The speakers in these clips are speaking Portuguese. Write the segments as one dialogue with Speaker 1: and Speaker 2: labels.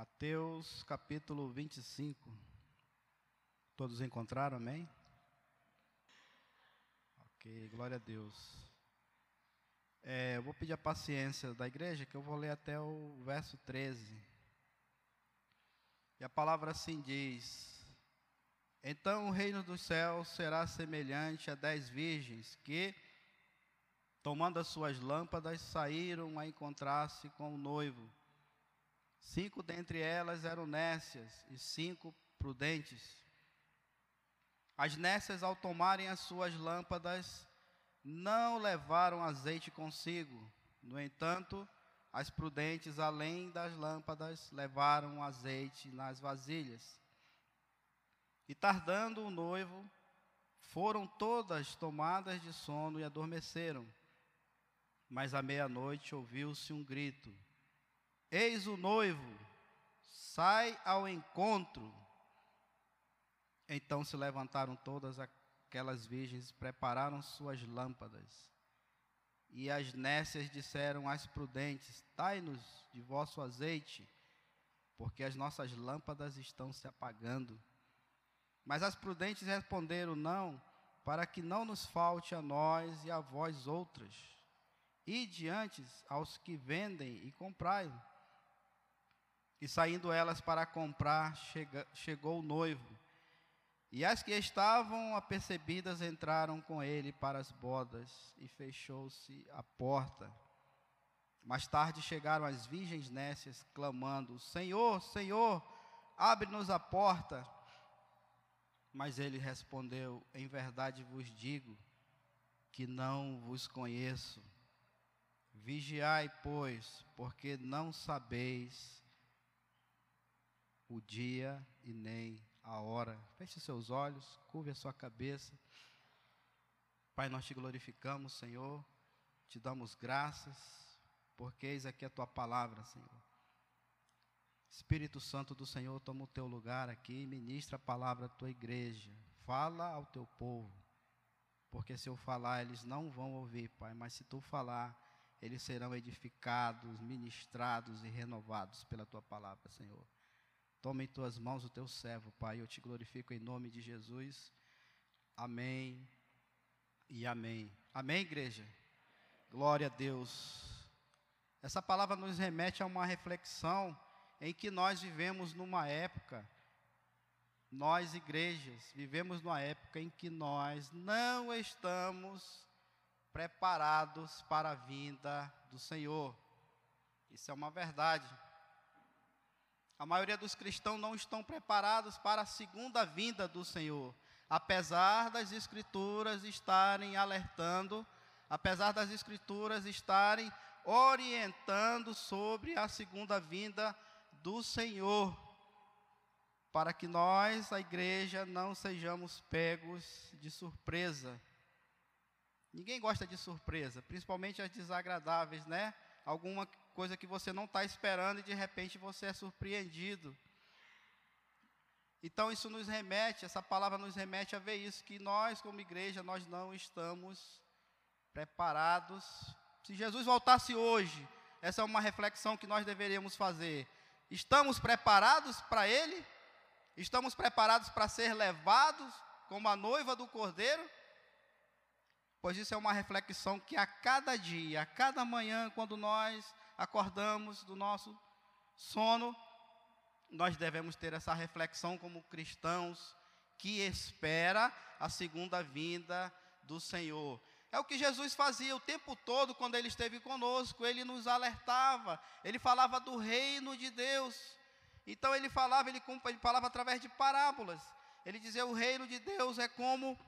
Speaker 1: Mateus capítulo 25. Todos encontraram, amém? Ok, glória a Deus. É, eu vou pedir a paciência da igreja, que eu vou ler até o verso 13. E a palavra assim diz: Então o reino dos céus será semelhante a dez virgens que, tomando as suas lâmpadas, saíram a encontrar-se com o noivo. Cinco dentre elas eram nécias e cinco prudentes. As nécias, ao tomarem as suas lâmpadas, não levaram azeite consigo. No entanto, as prudentes, além das lâmpadas, levaram azeite nas vasilhas. E tardando o noivo, foram todas tomadas de sono e adormeceram. Mas à meia-noite ouviu-se um grito: Eis o noivo, sai ao encontro. Então se levantaram todas aquelas virgens, prepararam suas lâmpadas. E as nécias disseram às prudentes: Dai-nos de vosso azeite, porque as nossas lâmpadas estão se apagando. Mas as prudentes responderam: Não, para que não nos falte a nós e a vós outras. E diante aos que vendem e comprai. E saindo elas para comprar, chega, chegou o noivo. E as que estavam apercebidas entraram com ele para as bodas, e fechou-se a porta. Mais tarde chegaram as virgens nécias, clamando: Senhor, Senhor, abre-nos a porta. Mas ele respondeu: Em verdade vos digo que não vos conheço. Vigiai, pois, porque não sabeis o dia e nem a hora. Feche seus olhos, curve a sua cabeça. Pai, nós te glorificamos, Senhor, te damos graças, porque eis aqui a tua palavra, Senhor. Espírito Santo do Senhor, toma o teu lugar aqui, ministra a palavra à tua igreja, fala ao teu povo, porque se eu falar, eles não vão ouvir, Pai, mas se tu falar, eles serão edificados, ministrados e renovados pela tua palavra, Senhor. Toma em tuas mãos o teu servo, Pai. Eu te glorifico em nome de Jesus. Amém e amém. Amém, igreja? Glória a Deus. Essa palavra nos remete a uma reflexão em que nós vivemos numa época, nós igrejas, vivemos numa época em que nós não estamos preparados para a vinda do Senhor. Isso é uma verdade. A maioria dos cristãos não estão preparados para a segunda vinda do Senhor, apesar das Escrituras estarem alertando, apesar das Escrituras estarem orientando sobre a segunda vinda do Senhor, para que nós, a igreja, não sejamos pegos de surpresa. Ninguém gosta de surpresa, principalmente as desagradáveis, né? Alguma coisa que você não está esperando e de repente você é surpreendido. Então isso nos remete, essa palavra nos remete a ver isso, que nós como igreja, nós não estamos preparados. Se Jesus voltasse hoje, essa é uma reflexão que nós deveríamos fazer. Estamos preparados para Ele? Estamos preparados para ser levados como a noiva do Cordeiro? Pois isso é uma reflexão que a cada dia, a cada manhã, quando nós acordamos do nosso sono, nós devemos ter essa reflexão como cristãos que espera a segunda vinda do Senhor. É o que Jesus fazia o tempo todo quando ele esteve conosco, ele nos alertava, ele falava do reino de Deus. Então ele falava, ele, falava através de parábolas. Ele dizia: o reino de Deus é como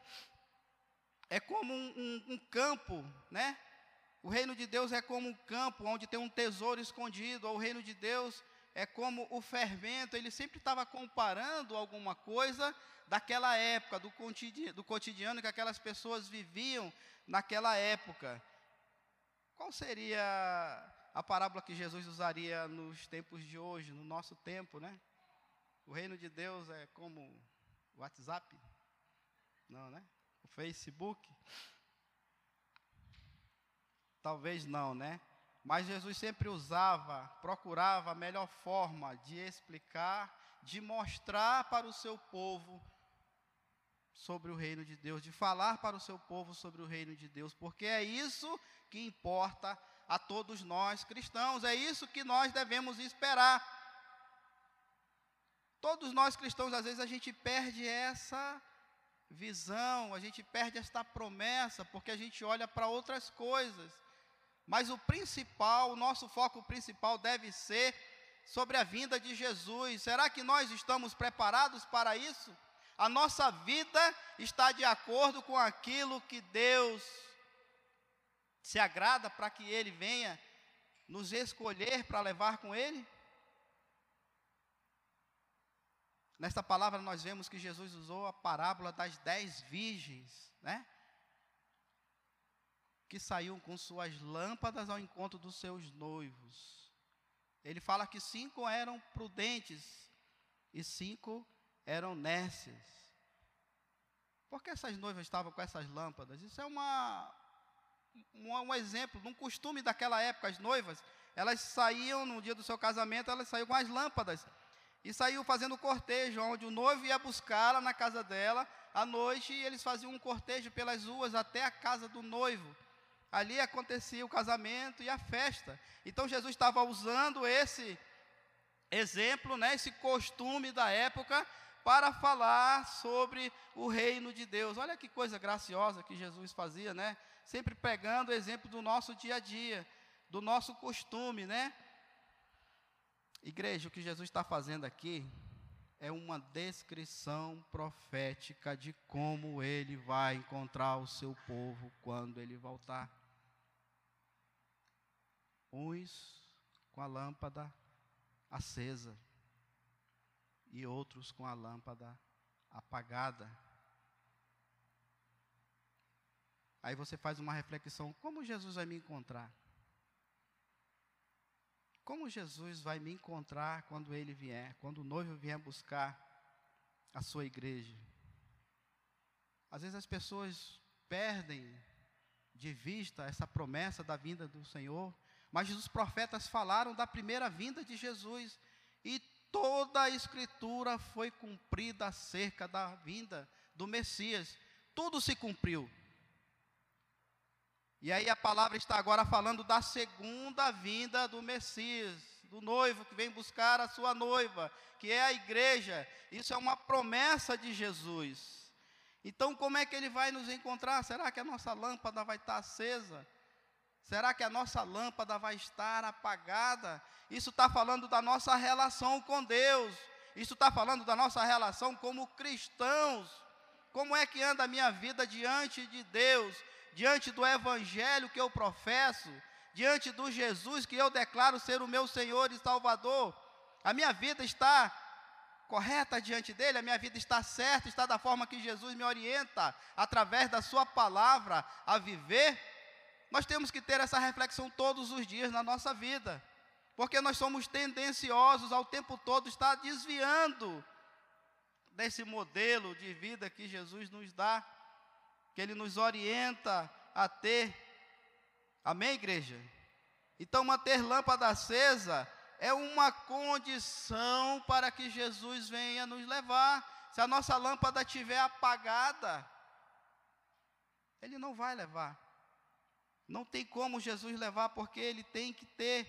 Speaker 1: é como um, um, um campo, né? O reino de Deus é como um campo onde tem um tesouro escondido. O reino de Deus é como o fermento. Ele sempre estava comparando alguma coisa daquela época, do cotidiano, do cotidiano que aquelas pessoas viviam naquela época. Qual seria a parábola que Jesus usaria nos tempos de hoje, no nosso tempo, né? O reino de Deus é como o WhatsApp? Não, né? O Facebook? Talvez não, né? Mas Jesus sempre usava, procurava a melhor forma de explicar, de mostrar para o seu povo sobre o reino de Deus, de falar para o seu povo sobre o reino de Deus, porque é isso que importa a todos nós cristãos, é isso que nós devemos esperar. Todos nós cristãos, às vezes, a gente perde essa visão, a gente perde esta promessa, porque a gente olha para outras coisas. Mas o principal, o nosso foco principal deve ser sobre a vinda de Jesus. Será que nós estamos preparados para isso? A nossa vida está de acordo com aquilo que Deus se agrada para que Ele venha nos escolher para levar com Ele? Nesta palavra nós vemos que Jesus usou a parábola das dez virgens, né? Que saíam com suas lâmpadas ao encontro dos seus noivos. Ele fala que cinco eram prudentes e cinco eram nércias. Por que essas noivas estavam com essas lâmpadas? Isso é uma, um, um exemplo, um costume daquela época. As noivas, elas saíam no dia do seu casamento, elas saíam com as lâmpadas. E saíam fazendo cortejo, onde o noivo ia buscá-la na casa dela à noite, e eles faziam um cortejo pelas ruas até a casa do noivo. Ali acontecia o casamento e a festa. Então Jesus estava usando esse exemplo, né, esse costume da época, para falar sobre o reino de Deus. Olha que coisa graciosa que Jesus fazia, né? Sempre pegando o exemplo do nosso dia a dia, do nosso costume, né? Igreja, o que Jesus está fazendo aqui é uma descrição profética de como ele vai encontrar o seu povo quando ele voltar. Uns com a lâmpada acesa, e outros com a lâmpada apagada. Aí você faz uma reflexão: como Jesus vai me encontrar? Como Jesus vai me encontrar quando ele vier, quando o noivo vier buscar a sua igreja? Às vezes as pessoas perdem de vista essa promessa da vinda do Senhor, mas os profetas falaram da primeira vinda de Jesus e toda a escritura foi cumprida acerca da vinda do Messias. Tudo se cumpriu. E aí a palavra está agora falando da segunda vinda do Messias, do noivo que vem buscar a sua noiva, que é a igreja. Isso é uma promessa de Jesus. Então, como é que ele vai nos encontrar? Será que a nossa lâmpada vai estar acesa? Será que a nossa lâmpada vai estar apagada? Isso está falando da nossa relação com Deus. Isso está falando da nossa relação como cristãos. Como é que anda a minha vida diante de Deus, diante do Evangelho que eu professo, diante do Jesus que eu declaro ser o meu Senhor e Salvador? A minha vida está correta diante dele, a minha vida está certa, está da forma que Jesus me orienta, através da Sua palavra, a viver? Nós temos que ter essa reflexão todos os dias na nossa vida, porque nós somos tendenciosos ao tempo todo estar desviando desse modelo de vida que Jesus nos dá, que Ele nos orienta a ter. Amém, igreja? Então, manter lâmpada acesa é uma condição para que Jesus venha nos levar. Se a nossa lâmpada estiver apagada, Ele não vai levar. Não tem como Jesus levar, porque ele tem que ter.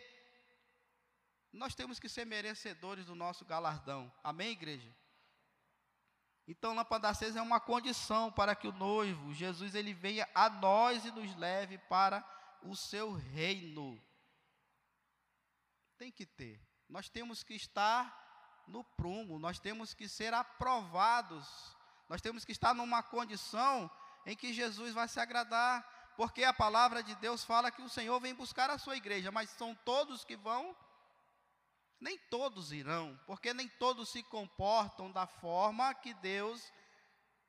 Speaker 1: Nós temos que ser merecedores do nosso galardão. Amém, igreja? Então, lâmpada acesa é uma condição para que o noivo, Jesus, ele venha a nós e nos leve para o seu reino. Tem que ter. Nós temos que estar no prumo, nós temos que ser aprovados. Nós temos que estar numa condição em que Jesus vai se agradar porque a palavra de Deus fala que o Senhor vem buscar a sua igreja, mas são todos que vão? Nem todos irão, porque nem todos se comportam da forma que Deus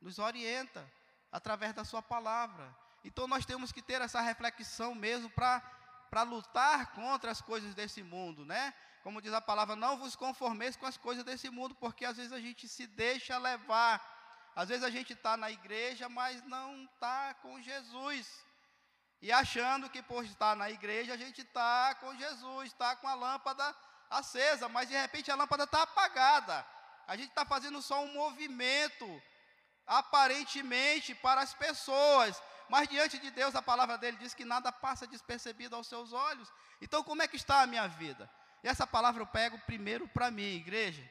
Speaker 1: nos orienta, através da sua palavra. Então nós temos que ter essa reflexão mesmo para lutar contra as coisas desse mundo, né? Como diz a palavra, não vos conformeis com as coisas desse mundo, porque às vezes a gente se deixa levar. Às vezes a gente está na igreja, mas não está com Jesus. E achando que por estar na igreja a gente está com Jesus, está com a lâmpada acesa, mas de repente a lâmpada está apagada. A gente está fazendo só um movimento, aparentemente, para as pessoas, mas diante de Deus a palavra dele diz que nada passa despercebido aos seus olhos. Então, como é que está a minha vida? E essa palavra eu pego primeiro para mim, igreja.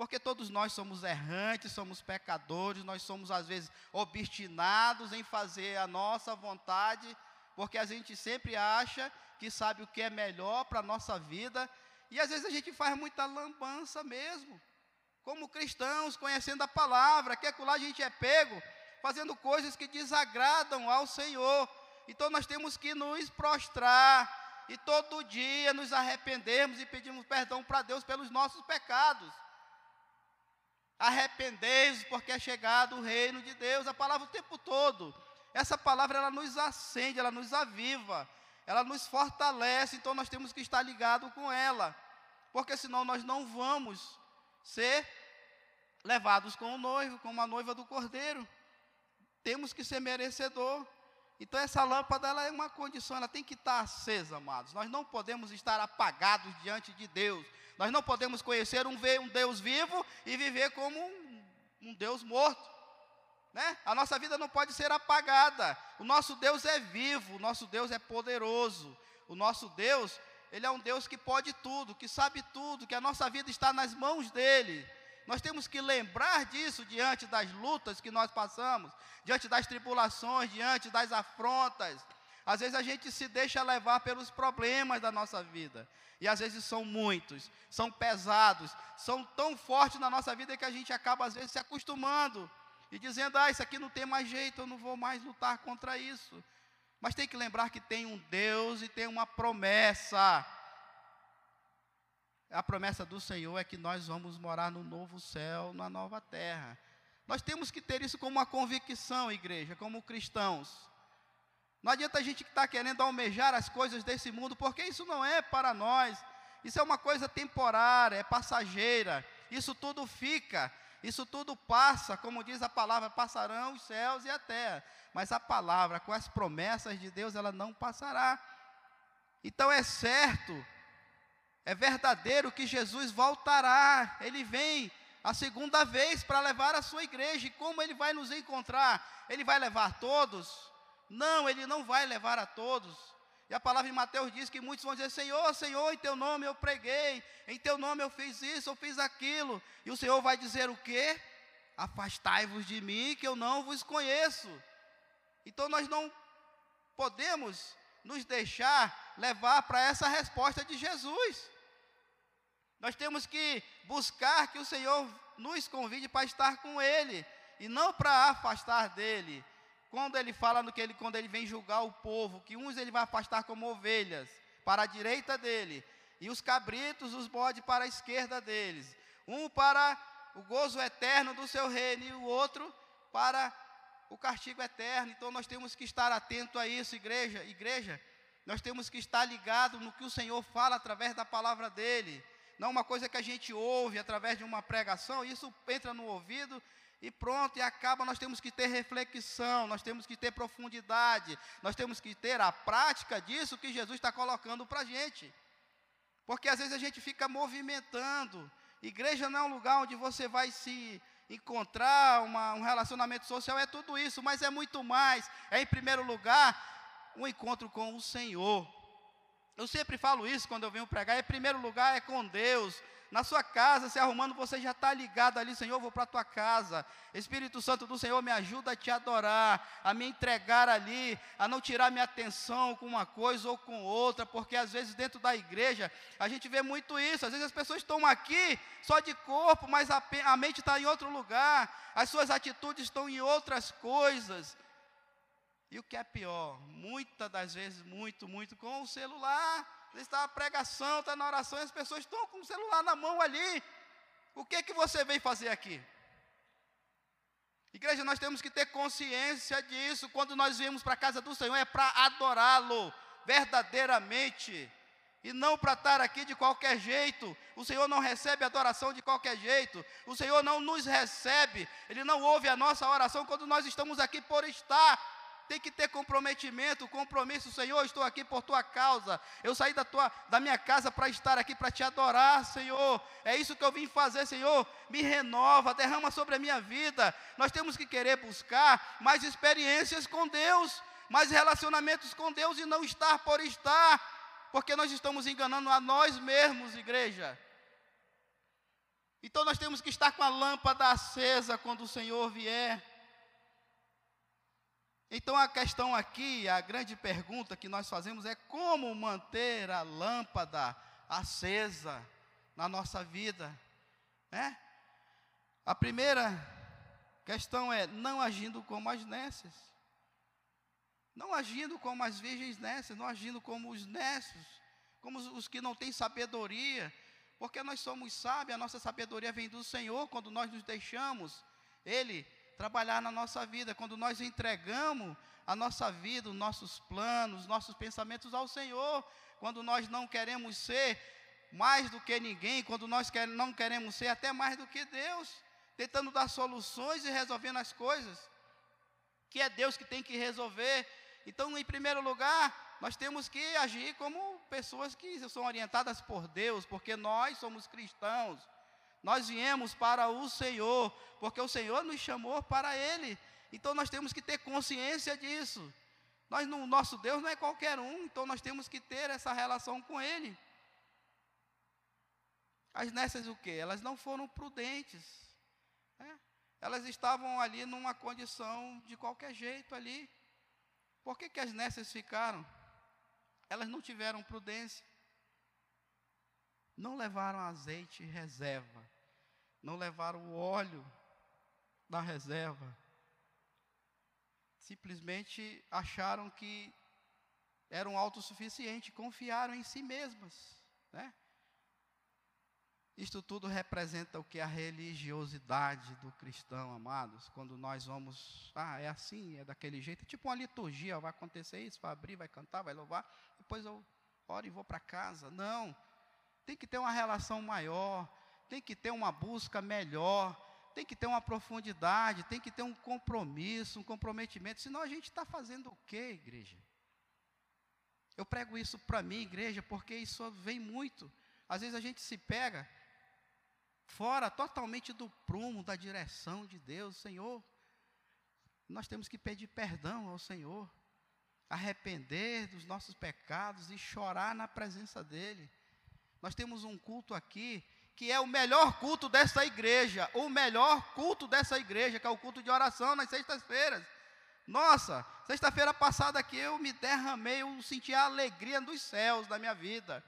Speaker 1: Porque todos nós somos errantes, somos pecadores, nós somos às vezes obstinados em fazer a nossa vontade, porque a gente sempre acha que sabe o que é melhor para a nossa vida, e às vezes a gente faz muita lambança mesmo. Como cristãos, conhecendo a palavra, que lá a gente é pego fazendo coisas que desagradam ao Senhor. Então nós temos que nos prostrar e todo dia nos arrependermos e pedirmos perdão para Deus pelos nossos pecados. Arrependei-vos, porque é chegado o reino de Deus. A palavra o tempo todo. Essa palavra ela nos acende, ela nos aviva, ela nos fortalece. Então nós temos que estar ligado com ela, porque senão nós não vamos ser levados com o noivo, como a noiva do cordeiro. Temos que ser merecedor. Então essa lâmpada ela é uma condição, ela tem que estar acesa, amados. Nós não podemos estar apagados diante de Deus. Nós não podemos conhecer um, Deus vivo e viver como um, um Deus morto. Né? A nossa vida não pode ser apagada. O nosso Deus é vivo, o nosso Deus é poderoso. O nosso Deus, ele é um Deus que pode tudo, que sabe tudo, que a nossa vida está nas mãos dele. Nós temos que lembrar disso diante das lutas que nós passamos, diante das tribulações, diante das afrontas. Às vezes a gente se deixa levar pelos problemas da nossa vida. E às vezes são muitos, são pesados, são tão fortes na nossa vida que a gente acaba às vezes se acostumando e dizendo: "Ah, isso aqui não tem mais jeito, eu não vou mais lutar contra isso". Mas tem que lembrar que tem um Deus e tem uma promessa. A promessa do Senhor é que nós vamos morar no novo céu, na nova terra. Nós temos que ter isso como uma convicção, igreja, como cristãos. Não adianta a gente que está querendo almejar as coisas desse mundo, porque isso não é para nós. Isso é uma coisa temporária, é passageira. Isso tudo fica, isso tudo passa, como diz a palavra, passarão os céus e a terra. Mas a palavra, com as promessas de Deus, ela não passará. Então é certo, é verdadeiro que Jesus voltará. Ele vem a segunda vez para levar a sua igreja. E como ele vai nos encontrar? Ele vai levar todos? Não, ele não vai levar a todos. E a palavra de Mateus diz que muitos vão dizer: Senhor, Senhor, em teu nome eu preguei, em teu nome eu fiz isso, eu fiz aquilo. E o Senhor vai dizer o quê? Afastai-vos de mim, que eu não vos conheço. Então nós não podemos nos deixar levar para essa resposta de Jesus. Nós temos que buscar que o Senhor nos convide para estar com Ele e não para afastar dele quando ele fala no que ele, quando ele vem julgar o povo, que uns ele vai afastar como ovelhas para a direita dele, e os cabritos, os bodes para a esquerda deles, um para o gozo eterno do seu reino e o outro para o castigo eterno. Então nós temos que estar atento a isso, igreja, igreja. Nós temos que estar ligado no que o Senhor fala através da palavra dele. Não uma coisa que a gente ouve através de uma pregação, isso entra no ouvido e pronto, e acaba. Nós temos que ter reflexão, nós temos que ter profundidade, nós temos que ter a prática disso que Jesus está colocando para a gente. Porque às vezes a gente fica movimentando. Igreja não é um lugar onde você vai se encontrar uma, um relacionamento social, é tudo isso, mas é muito mais. É, em primeiro lugar, um encontro com o Senhor. Eu sempre falo isso quando eu venho pregar. Em primeiro lugar, é com Deus na sua casa, se arrumando, você já está ligado ali, Senhor, vou para a tua casa. Espírito Santo do Senhor, me ajuda a te adorar, a me entregar ali, a não tirar minha atenção com uma coisa ou com outra, porque às vezes dentro da igreja a gente vê muito isso. Às vezes as pessoas estão aqui só de corpo, mas a, a mente está em outro lugar, as suas atitudes estão em outras coisas. E o que é pior, muitas das vezes, muito, muito com o celular está a pregação, está na oração, e as pessoas estão com o celular na mão ali. O que é que você veio fazer aqui? Igreja, nós temos que ter consciência disso. Quando nós viemos para a casa do Senhor, é para adorá-lo verdadeiramente. E não para estar aqui de qualquer jeito. O Senhor não recebe adoração de qualquer jeito. O Senhor não nos recebe. Ele não ouve a nossa oração quando nós estamos aqui por estar tem que ter comprometimento, compromisso, Senhor, estou aqui por tua causa. Eu saí da tua da minha casa para estar aqui para te adorar, Senhor. É isso que eu vim fazer, Senhor. Me renova, derrama sobre a minha vida. Nós temos que querer buscar mais experiências com Deus, mais relacionamentos com Deus e não estar por estar, porque nós estamos enganando a nós mesmos, igreja. Então nós temos que estar com a lâmpada acesa quando o Senhor vier. Então a questão aqui, a grande pergunta que nós fazemos é como manter a lâmpada acesa na nossa vida, né? A primeira questão é não agindo como as nécias. Não agindo como as virgens nécias, não agindo como os nécios, como os que não têm sabedoria, porque nós somos sábios, a nossa sabedoria vem do Senhor quando nós nos deixamos Ele trabalhar na nossa vida, quando nós entregamos a nossa vida, os nossos planos, os nossos pensamentos ao Senhor, quando nós não queremos ser mais do que ninguém, quando nós não queremos ser até mais do que Deus, tentando dar soluções e resolvendo as coisas, que é Deus que tem que resolver. Então, em primeiro lugar, nós temos que agir como pessoas que são orientadas por Deus, porque nós somos cristãos. Nós viemos para o Senhor, porque o Senhor nos chamou para Ele. Então nós temos que ter consciência disso. Nós, no nosso Deus não é qualquer um, então nós temos que ter essa relação com Ele. As nessas o quê? Elas não foram prudentes. Né? Elas estavam ali numa condição de qualquer jeito ali. Por que, que as nessas ficaram? Elas não tiveram prudência não levaram azeite reserva, não levaram o óleo da reserva. Simplesmente acharam que eram autossuficientes, confiaram em si mesmas, né? Isto tudo representa o que a religiosidade do cristão, amados, quando nós vamos, ah, é assim, é daquele jeito, tipo uma liturgia, vai acontecer isso, vai abrir, vai cantar, vai louvar, depois eu oro e vou para casa. Não, tem que ter uma relação maior, tem que ter uma busca melhor, tem que ter uma profundidade, tem que ter um compromisso, um comprometimento, senão a gente está fazendo o quê, igreja? Eu prego isso para mim, igreja, porque isso vem muito. Às vezes a gente se pega fora totalmente do prumo, da direção de Deus, Senhor. Nós temos que pedir perdão ao Senhor, arrepender dos nossos pecados e chorar na presença dEle. Nós temos um culto aqui que é o melhor culto dessa igreja, o melhor culto dessa igreja, que é o culto de oração nas sextas-feiras. Nossa, sexta-feira passada aqui eu me derramei, eu senti a alegria dos céus da minha vida.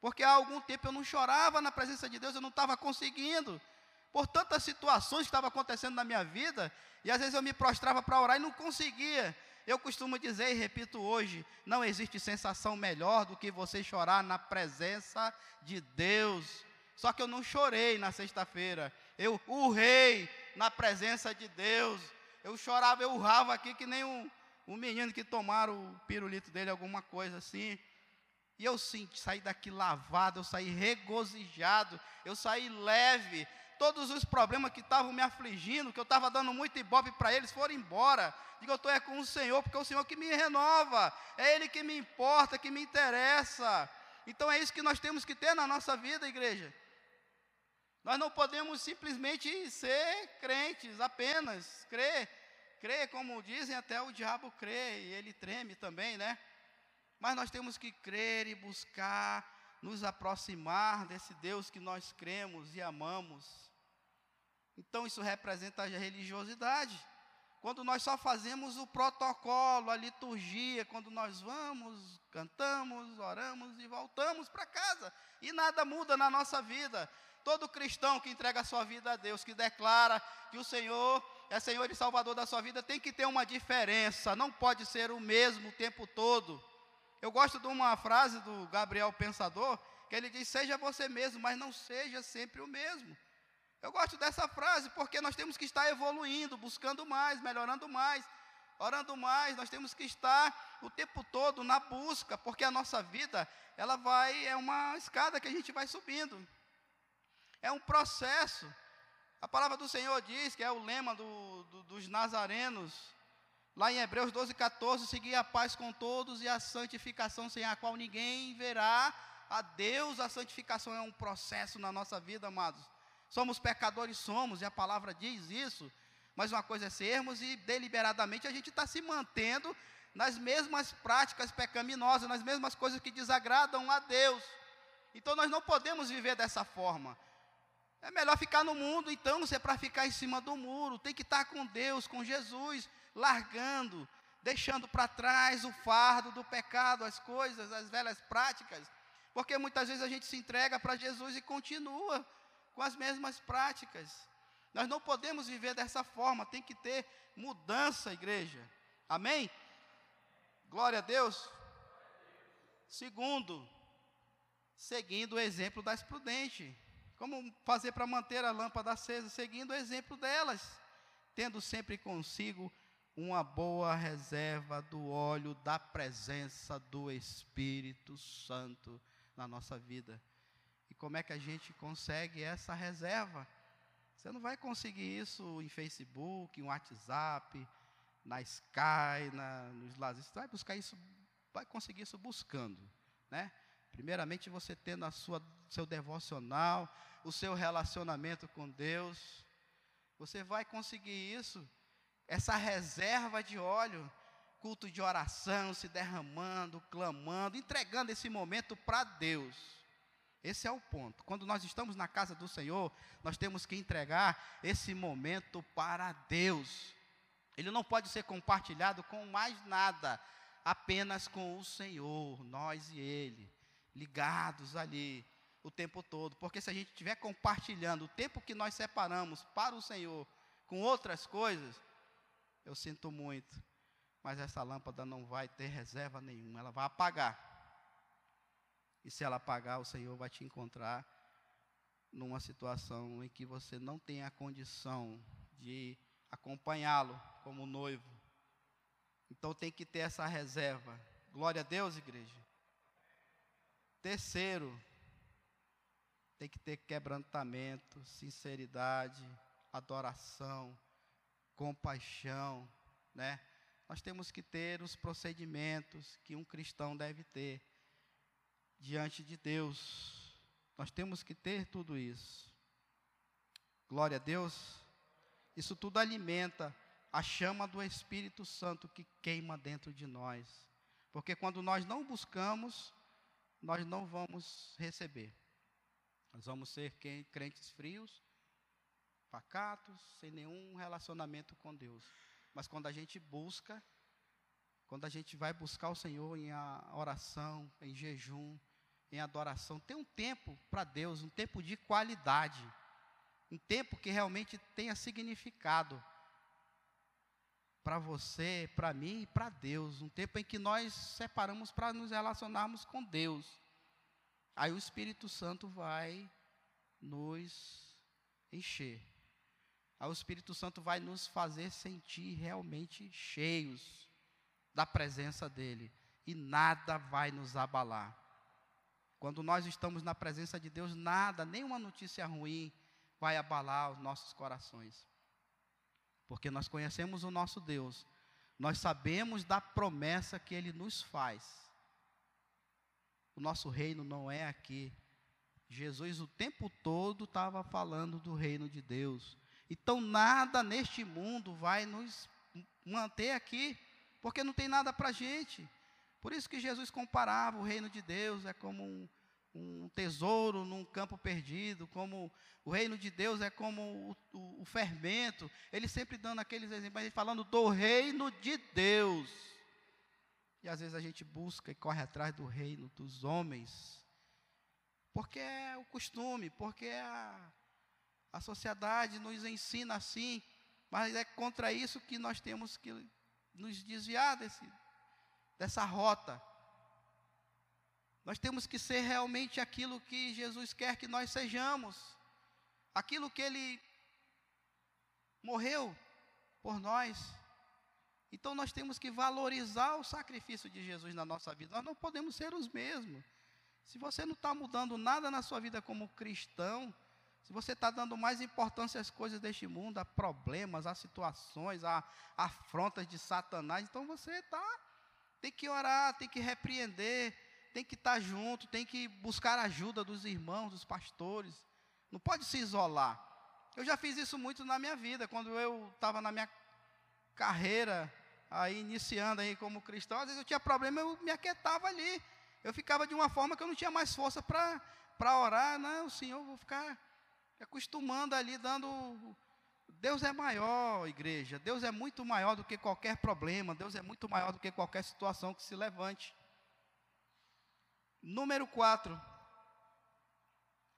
Speaker 1: Porque há algum tempo eu não chorava na presença de Deus, eu não estava conseguindo. Por tantas situações que estavam acontecendo na minha vida, e às vezes eu me prostrava para orar e não conseguia. Eu costumo dizer e repito hoje: não existe sensação melhor do que você chorar na presença de Deus. Só que eu não chorei na sexta-feira, eu urrei na presença de Deus. Eu chorava, eu urrava aqui que nem um, um menino que tomaram o pirulito dele, alguma coisa assim. E eu sim, saí daqui lavado, eu saí regozijado, eu saí leve. Todos os problemas que estavam me afligindo, que eu estava dando muito ibope para eles, foram embora. Digo, eu estou é com o Senhor, porque é o Senhor que me renova, é Ele que me importa, que me interessa. Então é isso que nós temos que ter na nossa vida, igreja. Nós não podemos simplesmente ser crentes, apenas crer. Crer, como dizem, até o diabo crê e ele treme também, né? Mas nós temos que crer e buscar nos aproximar desse Deus que nós cremos e amamos. Então isso representa a religiosidade. Quando nós só fazemos o protocolo, a liturgia, quando nós vamos, cantamos, oramos e voltamos para casa, e nada muda na nossa vida. Todo cristão que entrega a sua vida a Deus, que declara que o Senhor é Senhor e Salvador da sua vida, tem que ter uma diferença, não pode ser o mesmo o tempo todo. Eu gosto de uma frase do Gabriel Pensador, que ele diz: Seja você mesmo, mas não seja sempre o mesmo. Eu gosto dessa frase porque nós temos que estar evoluindo, buscando mais, melhorando mais, orando mais. Nós temos que estar o tempo todo na busca, porque a nossa vida, ela vai, é uma escada que a gente vai subindo. É um processo. A palavra do Senhor diz, que é o lema do, do, dos nazarenos, Lá em Hebreus 12, 14, seguir a paz com todos e a santificação sem a qual ninguém verá a Deus. A santificação é um processo na nossa vida, amados. Somos pecadores, somos, e a palavra diz isso. Mas uma coisa é sermos e deliberadamente a gente está se mantendo nas mesmas práticas pecaminosas, nas mesmas coisas que desagradam a Deus. Então nós não podemos viver dessa forma. É melhor ficar no mundo, então, se é para ficar em cima do muro, tem que estar com Deus, com Jesus, largando, deixando para trás o fardo do pecado, as coisas, as velhas práticas, porque muitas vezes a gente se entrega para Jesus e continua com as mesmas práticas. Nós não podemos viver dessa forma, tem que ter mudança, igreja. Amém? Glória a Deus. Segundo, seguindo o exemplo das prudentes. Como fazer para manter a lâmpada acesa? Seguindo o exemplo delas, tendo sempre consigo uma boa reserva do óleo da presença do Espírito Santo na nossa vida. Como é que a gente consegue essa reserva? Você não vai conseguir isso em Facebook, em WhatsApp, na Sky, na, nos lasers. Você vai buscar isso, vai conseguir isso buscando, né? Primeiramente você tendo a sua seu devocional, o seu relacionamento com Deus, você vai conseguir isso essa reserva de óleo, culto de oração, se derramando, clamando, entregando esse momento para Deus. Esse é o ponto. Quando nós estamos na casa do Senhor, nós temos que entregar esse momento para Deus. Ele não pode ser compartilhado com mais nada, apenas com o Senhor, nós e Ele, ligados ali o tempo todo. Porque se a gente estiver compartilhando o tempo que nós separamos para o Senhor com outras coisas, eu sinto muito, mas essa lâmpada não vai ter reserva nenhuma, ela vai apagar. E se ela apagar, o Senhor vai te encontrar numa situação em que você não tem a condição de acompanhá-lo como noivo. Então tem que ter essa reserva. Glória a Deus, igreja. Terceiro, tem que ter quebrantamento, sinceridade, adoração, compaixão, né? Nós temos que ter os procedimentos que um cristão deve ter diante de Deus. Nós temos que ter tudo isso. Glória a Deus. Isso tudo alimenta a chama do Espírito Santo que queima dentro de nós. Porque quando nós não buscamos, nós não vamos receber. Nós vamos ser crentes frios, pacatos, sem nenhum relacionamento com Deus. Mas quando a gente busca, quando a gente vai buscar o Senhor em oração, em jejum, em adoração, tem um tempo para Deus, um tempo de qualidade, um tempo que realmente tenha significado para você, para mim e para Deus, um tempo em que nós separamos para nos relacionarmos com Deus. Aí o Espírito Santo vai nos encher. Aí o Espírito Santo vai nos fazer sentir realmente cheios da presença dEle. E nada vai nos abalar. Quando nós estamos na presença de Deus, nada, nenhuma notícia ruim vai abalar os nossos corações. Porque nós conhecemos o nosso Deus, nós sabemos da promessa que Ele nos faz. O nosso reino não é aqui. Jesus o tempo todo estava falando do reino de Deus. Então nada neste mundo vai nos manter aqui, porque não tem nada para a gente. Por isso que Jesus comparava o reino de Deus é como um, um tesouro num campo perdido, como o reino de Deus é como o, o, o fermento. Ele sempre dando aqueles exemplos, ele falando do reino de Deus. E às vezes a gente busca e corre atrás do reino dos homens, porque é o costume, porque é a, a sociedade nos ensina assim, mas é contra isso que nós temos que nos desviar desse, dessa rota. Nós temos que ser realmente aquilo que Jesus quer que nós sejamos, aquilo que Ele morreu por nós. Então nós temos que valorizar o sacrifício de Jesus na nossa vida. Nós não podemos ser os mesmos. Se você não está mudando nada na sua vida como cristão, se você está dando mais importância às coisas deste mundo, a problemas, a situações, a, afrontas de Satanás, então você está. Tem que orar, tem que repreender, tem que estar tá junto, tem que buscar ajuda dos irmãos, dos pastores. Não pode se isolar. Eu já fiz isso muito na minha vida, quando eu estava na minha carreira, aí iniciando aí como cristão, às vezes eu tinha problema, eu me aquietava ali. Eu ficava de uma forma que eu não tinha mais força para orar. Não, Senhor, vou ficar acostumando ali, dando. Deus é maior, igreja. Deus é muito maior do que qualquer problema. Deus é muito maior do que qualquer situação que se levante. Número 4.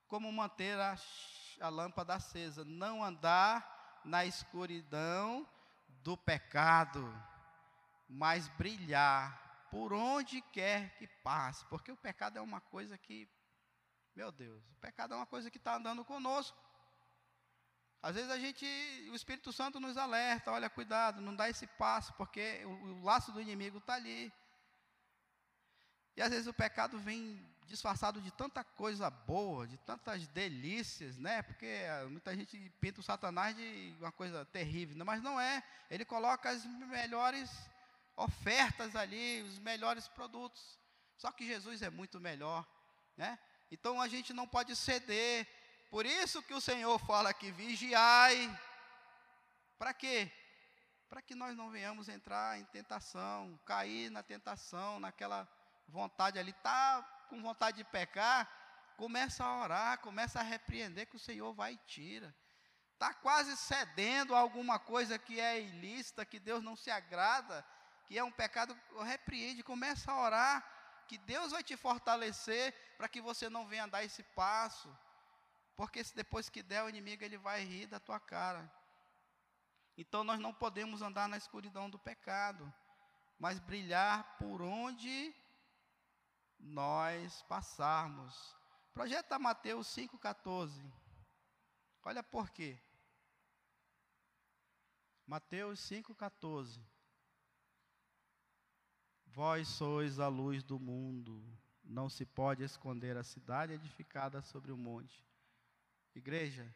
Speaker 1: Como manter a, a lâmpada acesa? Não andar na escuridão do pecado, mas brilhar por onde quer que passe, porque o pecado é uma coisa que, meu Deus, o pecado é uma coisa que está andando conosco. Às vezes a gente, o Espírito Santo nos alerta, olha, cuidado, não dá esse passo, porque o, o laço do inimigo está ali. E às vezes o pecado vem disfarçado de tanta coisa boa, de tantas delícias, né? Porque muita gente pinta o Satanás de uma coisa terrível, né? mas não é. Ele coloca as melhores ofertas ali, os melhores produtos. Só que Jesus é muito melhor, né? Então a gente não pode ceder. Por isso que o Senhor fala aqui: vigiai. Para quê? Para que nós não venhamos entrar em tentação, cair na tentação, naquela vontade ali, tá com vontade de pecar, começa a orar, começa a repreender que o Senhor vai e tira. Está quase cedendo a alguma coisa que é ilícita, que Deus não se agrada, que é um pecado, repreende, começa a orar, que Deus vai te fortalecer para que você não venha dar esse passo. Porque se depois que der o inimigo, ele vai rir da tua cara. Então nós não podemos andar na escuridão do pecado, mas brilhar por onde nós passarmos. Projeta Mateus 5,14. Olha por quê. Mateus 5,14. Vós sois a luz do mundo, não se pode esconder a cidade edificada sobre o monte. Igreja,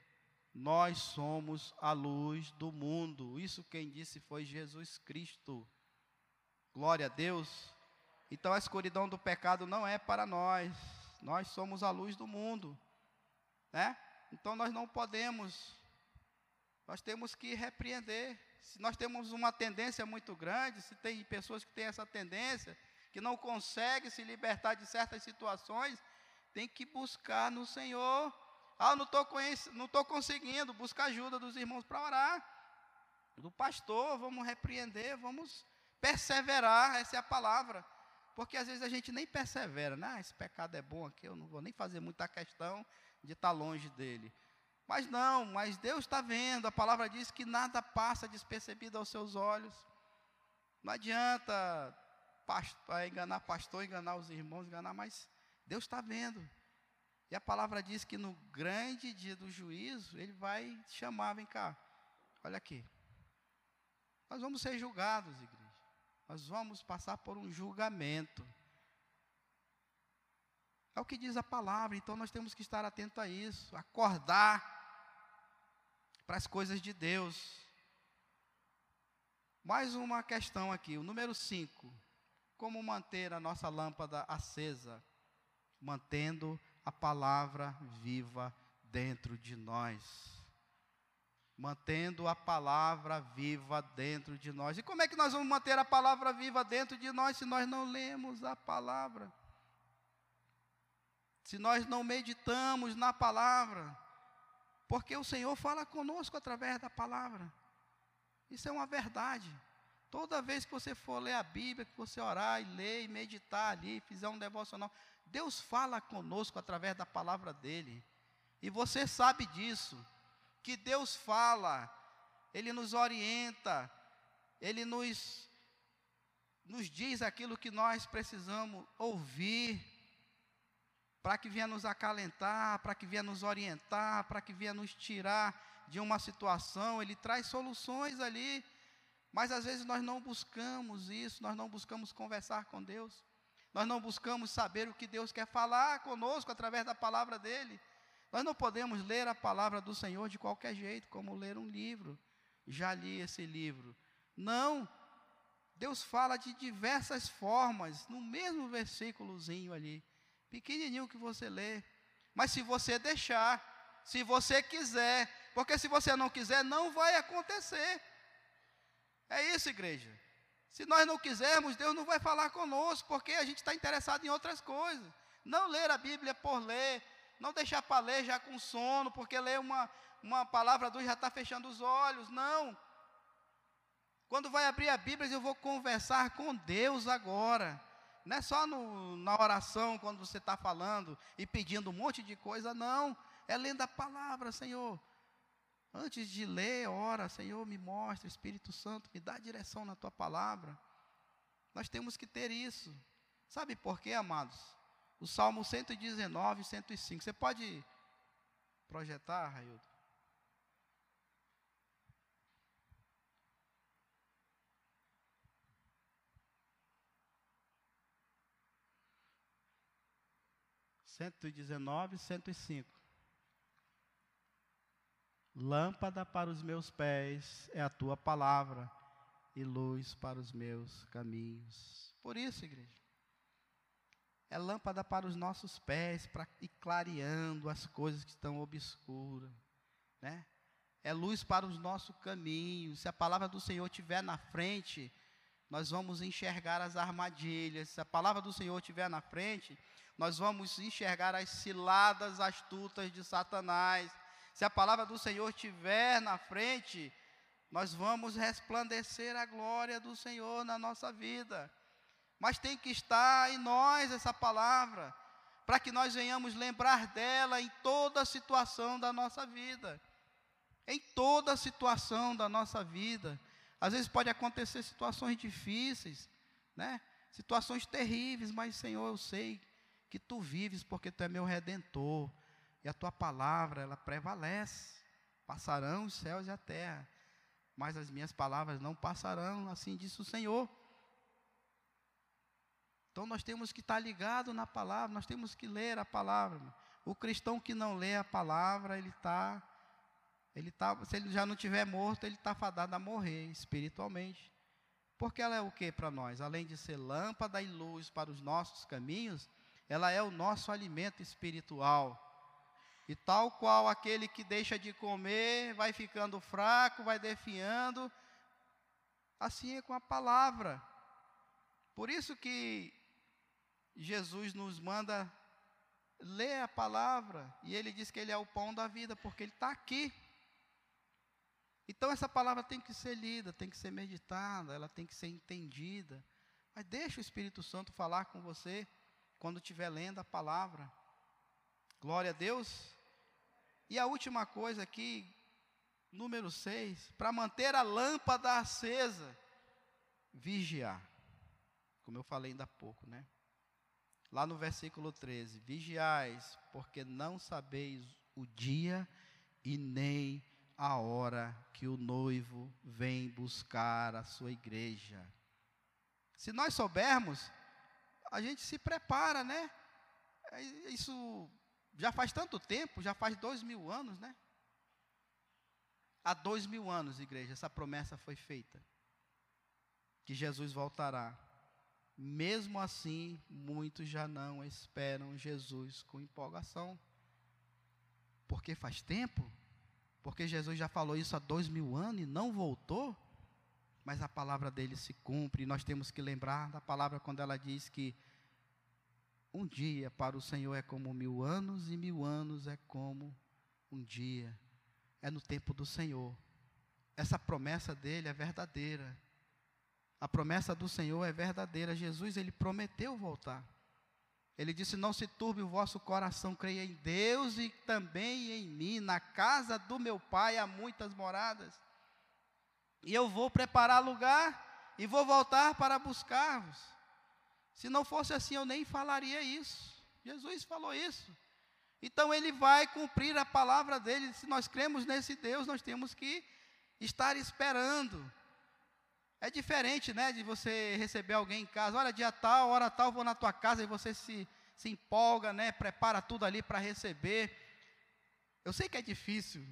Speaker 1: nós somos a luz do mundo. Isso quem disse foi Jesus Cristo. Glória a Deus. Então a escuridão do pecado não é para nós. Nós somos a luz do mundo, né? Então nós não podemos nós temos que repreender se nós temos uma tendência muito grande, se tem pessoas que têm essa tendência, que não conseguem se libertar de certas situações, tem que buscar no Senhor. Ah, não estou conseguindo, busca ajuda dos irmãos para orar. Do pastor, vamos repreender, vamos perseverar, essa é a palavra. Porque às vezes a gente nem persevera, né? Ah, esse pecado é bom aqui, eu não vou nem fazer muita questão de estar longe dele. Mas não, mas Deus está vendo, a palavra diz que nada passa despercebido aos seus olhos. Não adianta pastor, é, enganar pastor, enganar os irmãos, enganar, mas Deus está vendo. E a palavra diz que no grande dia do juízo, Ele vai chamar, vem cá, olha aqui. Nós vamos ser julgados, igreja. Nós vamos passar por um julgamento. É o que diz a palavra, então nós temos que estar atento a isso, acordar para as coisas de Deus. Mais uma questão aqui, o número 5. Como manter a nossa lâmpada acesa? Mantendo a palavra viva dentro de nós. Mantendo a palavra viva dentro de nós. E como é que nós vamos manter a palavra viva dentro de nós se nós não lemos a palavra? se nós não meditamos na palavra, porque o Senhor fala conosco através da palavra. Isso é uma verdade. Toda vez que você for ler a Bíblia, que você orar e ler e meditar ali, fizer um devocional, Deus fala conosco através da palavra dele. E você sabe disso, que Deus fala, ele nos orienta, ele nos nos diz aquilo que nós precisamos ouvir para que venha nos acalentar, para que venha nos orientar, para que venha nos tirar de uma situação, ele traz soluções ali, mas às vezes nós não buscamos isso, nós não buscamos conversar com Deus, nós não buscamos saber o que Deus quer falar conosco através da palavra dele, Nós não podemos ler a palavra do Senhor de qualquer jeito, como ler um livro. Já li esse livro. Não. Deus fala de diversas formas, no mesmo versículozinho ali, pequenininho que você lê. Mas se você deixar, se você quiser, porque se você não quiser, não vai acontecer. É isso, igreja. Se nós não quisermos, Deus não vai falar conosco, porque a gente está interessado em outras coisas. Não ler a Bíblia por ler, não deixar para ler já com sono, porque ler uma, uma palavra do já está fechando os olhos. Não. Quando vai abrir a Bíblia, eu vou conversar com Deus agora. Não é só no, na oração, quando você está falando e pedindo um monte de coisa, não. É lendo a palavra, Senhor. Antes de ler, ora, Senhor, me mostra, Espírito Santo, me dá direção na tua palavra. Nós temos que ter isso. Sabe por quê, amados? O Salmo 119, 105. Você pode projetar, Raildo? Cento e dezenove, cento e cinco. Lâmpada para os meus pés é a tua palavra e luz para os meus caminhos. Por isso, igreja, é lâmpada para os nossos pés, para ir clareando as coisas que estão obscuras, né? É luz para os nossos caminhos. Se a palavra do Senhor estiver na frente, nós vamos enxergar as armadilhas. Se a palavra do Senhor estiver na frente, nós vamos enxergar as ciladas astutas de Satanás. Se a palavra do Senhor estiver na frente, nós vamos resplandecer a glória do Senhor na nossa vida. Mas tem que estar em nós essa palavra, para que nós venhamos lembrar dela em toda situação da nossa vida. Em toda situação da nossa vida. Às vezes pode acontecer situações difíceis, né? Situações terríveis, mas Senhor, eu sei que tu vives porque tu é meu redentor e a tua palavra, ela prevalece. Passarão os céus e a terra, mas as minhas palavras não passarão, assim disse o Senhor. Então nós temos que estar ligado na palavra, nós temos que ler a palavra. O cristão que não lê a palavra, ele está, ele tá, se ele já não tiver morto, ele está fadado a morrer espiritualmente. Porque ela é o que para nós? Além de ser lâmpada e luz para os nossos caminhos, ela é o nosso alimento espiritual. E tal qual aquele que deixa de comer, vai ficando fraco, vai defiando, assim é com a palavra. Por isso que Jesus nos manda ler a palavra, e ele diz que ele é o pão da vida, porque ele está aqui. Então essa palavra tem que ser lida, tem que ser meditada, ela tem que ser entendida. Mas deixa o Espírito Santo falar com você quando estiver lendo a palavra. Glória a Deus. E a última coisa aqui, número 6, para manter a lâmpada acesa, vigiar. Como eu falei ainda há pouco, né? Lá no versículo 13: Vigiais, porque não sabeis o dia e nem a hora que o noivo vem buscar a sua igreja. Se nós soubermos, a gente se prepara, né? É, isso já faz tanto tempo, já faz dois mil anos, né? Há dois mil anos, igreja, essa promessa foi feita. Que Jesus voltará. Mesmo assim, muitos já não esperam Jesus com empolgação. Porque faz tempo? Porque Jesus já falou isso há dois mil anos e não voltou? Mas a palavra dele se cumpre. E nós temos que lembrar da palavra quando ela diz que um dia para o Senhor é como mil anos, e mil anos é como um dia. É no tempo do Senhor. Essa promessa dele é verdadeira. A promessa do Senhor é verdadeira. Jesus, ele prometeu voltar. Ele disse: Não se turbe o vosso coração, creia em Deus e também em mim. Na casa do meu pai há muitas moradas. E eu vou preparar lugar e vou voltar para buscar-vos. Se não fosse assim, eu nem falaria isso. Jesus falou isso. Então ele vai cumprir a palavra dele. Se nós cremos nesse Deus, nós temos que estar esperando. É diferente, né, de você receber alguém em casa. Olha, dia tal, hora tal, vou na tua casa e você se, se empolga, né, prepara tudo ali para receber. Eu sei que é difícil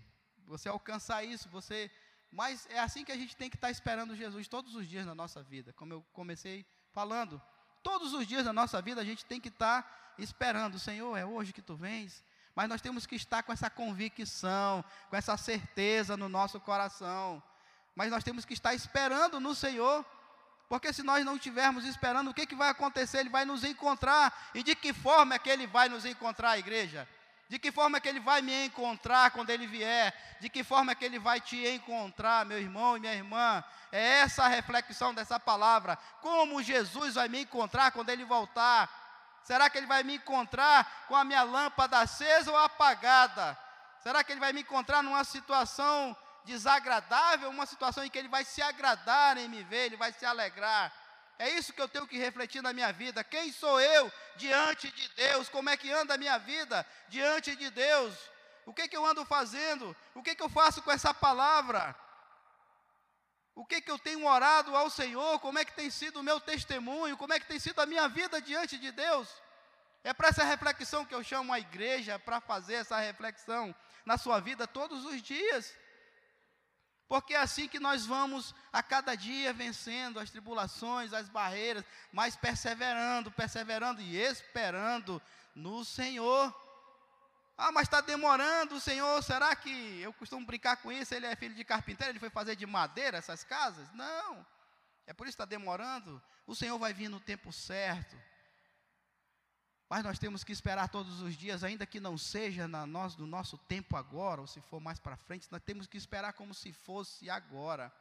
Speaker 1: você alcançar isso, você, mas é assim que a gente tem que estar esperando Jesus todos os dias na nossa vida, como eu comecei falando. Todos os dias da nossa vida a gente tem que estar esperando, Senhor, é hoje que tu vens, mas nós temos que estar com essa convicção, com essa certeza no nosso coração. Mas nós temos que estar esperando no Senhor, porque se nós não estivermos esperando, o que, que vai acontecer? Ele vai nos encontrar. E de que forma é que ele vai nos encontrar, igreja? De que forma é que ele vai me encontrar quando ele vier? De que forma é que ele vai te encontrar, meu irmão e minha irmã? É essa a reflexão dessa palavra. Como Jesus vai me encontrar quando ele voltar? Será que ele vai me encontrar com a minha lâmpada acesa ou apagada? Será que ele vai me encontrar numa situação desagradável, uma situação em que ele vai se agradar em me ver, ele vai se alegrar? É isso que eu tenho que refletir na minha vida. Quem sou eu diante de Deus? Como é que anda a minha vida diante de Deus? O que, que eu ando fazendo? O que, que eu faço com essa palavra? O que, que eu tenho orado ao Senhor? Como é que tem sido o meu testemunho? Como é que tem sido a minha vida diante de Deus? É para essa reflexão que eu chamo a igreja para fazer essa reflexão na sua vida todos os dias. Porque é assim que nós vamos a cada dia vencendo as tribulações, as barreiras, mas perseverando, perseverando e esperando no Senhor. Ah, mas está demorando, o Senhor, será que eu costumo brincar com isso? Ele é filho de carpinteiro, ele foi fazer de madeira essas casas? Não. É por isso que está demorando. O Senhor vai vir no tempo certo. Mas nós temos que esperar todos os dias, ainda que não seja na nós, no nosso tempo agora, ou se for mais para frente, nós temos que esperar como se fosse agora.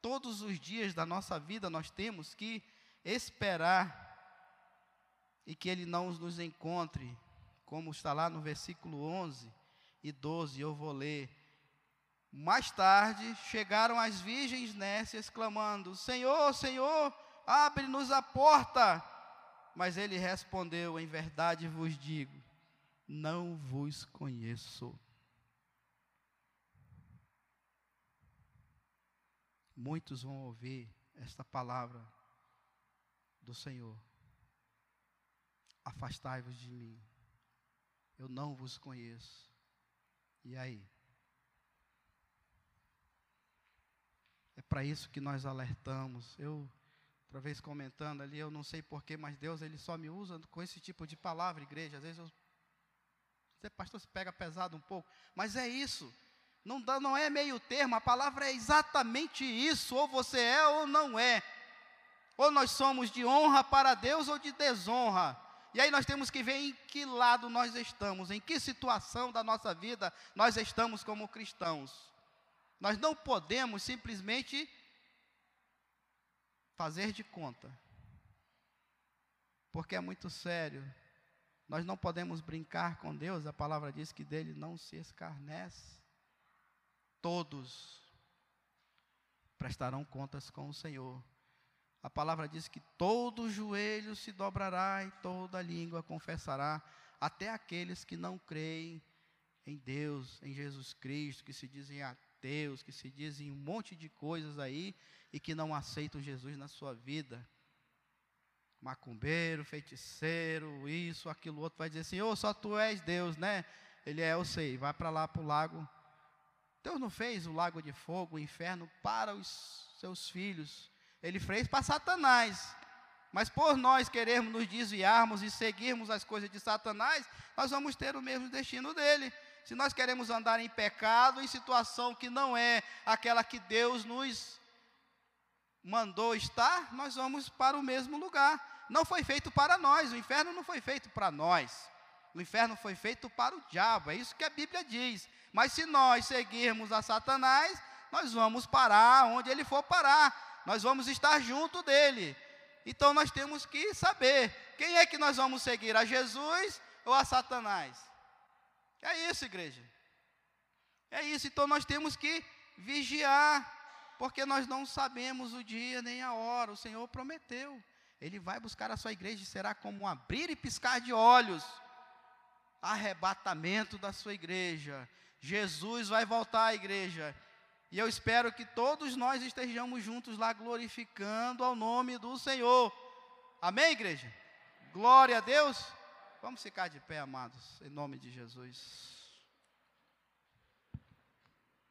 Speaker 1: Todos os dias da nossa vida nós temos que esperar e que Ele não nos encontre, como está lá no versículo 11 e 12, eu vou ler. Mais tarde chegaram as virgens nécias, clamando: Senhor, Senhor, abre-nos a porta. Mas ele respondeu: Em verdade vos digo, não vos conheço. Muitos vão ouvir esta palavra do Senhor. Afastai-vos de mim, eu não vos conheço. E aí? É para isso que nós alertamos. Eu outra vez comentando ali, eu não sei porquê, mas Deus ele só me usa com esse tipo de palavra, igreja. Às vezes eu, você, pastor, se pega pesado um pouco, mas é isso. Não, dá, não é meio termo, a palavra é exatamente isso, ou você é ou não é. Ou nós somos de honra para Deus ou de desonra. E aí nós temos que ver em que lado nós estamos, em que situação da nossa vida nós estamos como cristãos. Nós não podemos simplesmente fazer de conta. Porque é muito sério. Nós não podemos brincar com Deus, a palavra diz que dele não se escarnece. Todos prestarão contas com o Senhor. A palavra diz que todo joelho se dobrará e toda língua confessará, até aqueles que não creem em Deus, em Jesus Cristo, que se dizem ateus, que se dizem um monte de coisas aí, e que não aceitam Jesus na sua vida. Macumbeiro, feiticeiro, isso, aquilo outro, vai dizer assim: Ô, oh, só tu és Deus, né? Ele é, eu sei, vai para lá para o lago. Deus não fez o lago de fogo, o inferno, para os seus filhos. Ele fez para Satanás. Mas por nós querermos nos desviarmos e seguirmos as coisas de Satanás, nós vamos ter o mesmo destino dele. Se nós queremos andar em pecado, em situação que não é aquela que Deus nos mandou estar, nós vamos para o mesmo lugar. Não foi feito para nós, o inferno não foi feito para nós. O inferno foi feito para o diabo, é isso que a Bíblia diz. Mas se nós seguirmos a Satanás, nós vamos parar onde ele for parar. Nós vamos estar junto dele. Então nós temos que saber quem é que nós vamos seguir, a Jesus ou a Satanás. É isso, igreja. É isso. Então nós temos que vigiar porque nós não sabemos o dia nem a hora. O Senhor prometeu. Ele vai buscar a sua igreja e será como um abrir e piscar de olhos. Arrebatamento da sua igreja. Jesus vai voltar à igreja. E eu espero que todos nós estejamos juntos lá glorificando ao nome do Senhor. Amém, igreja? Glória a Deus. Vamos ficar de pé, amados, em nome de Jesus.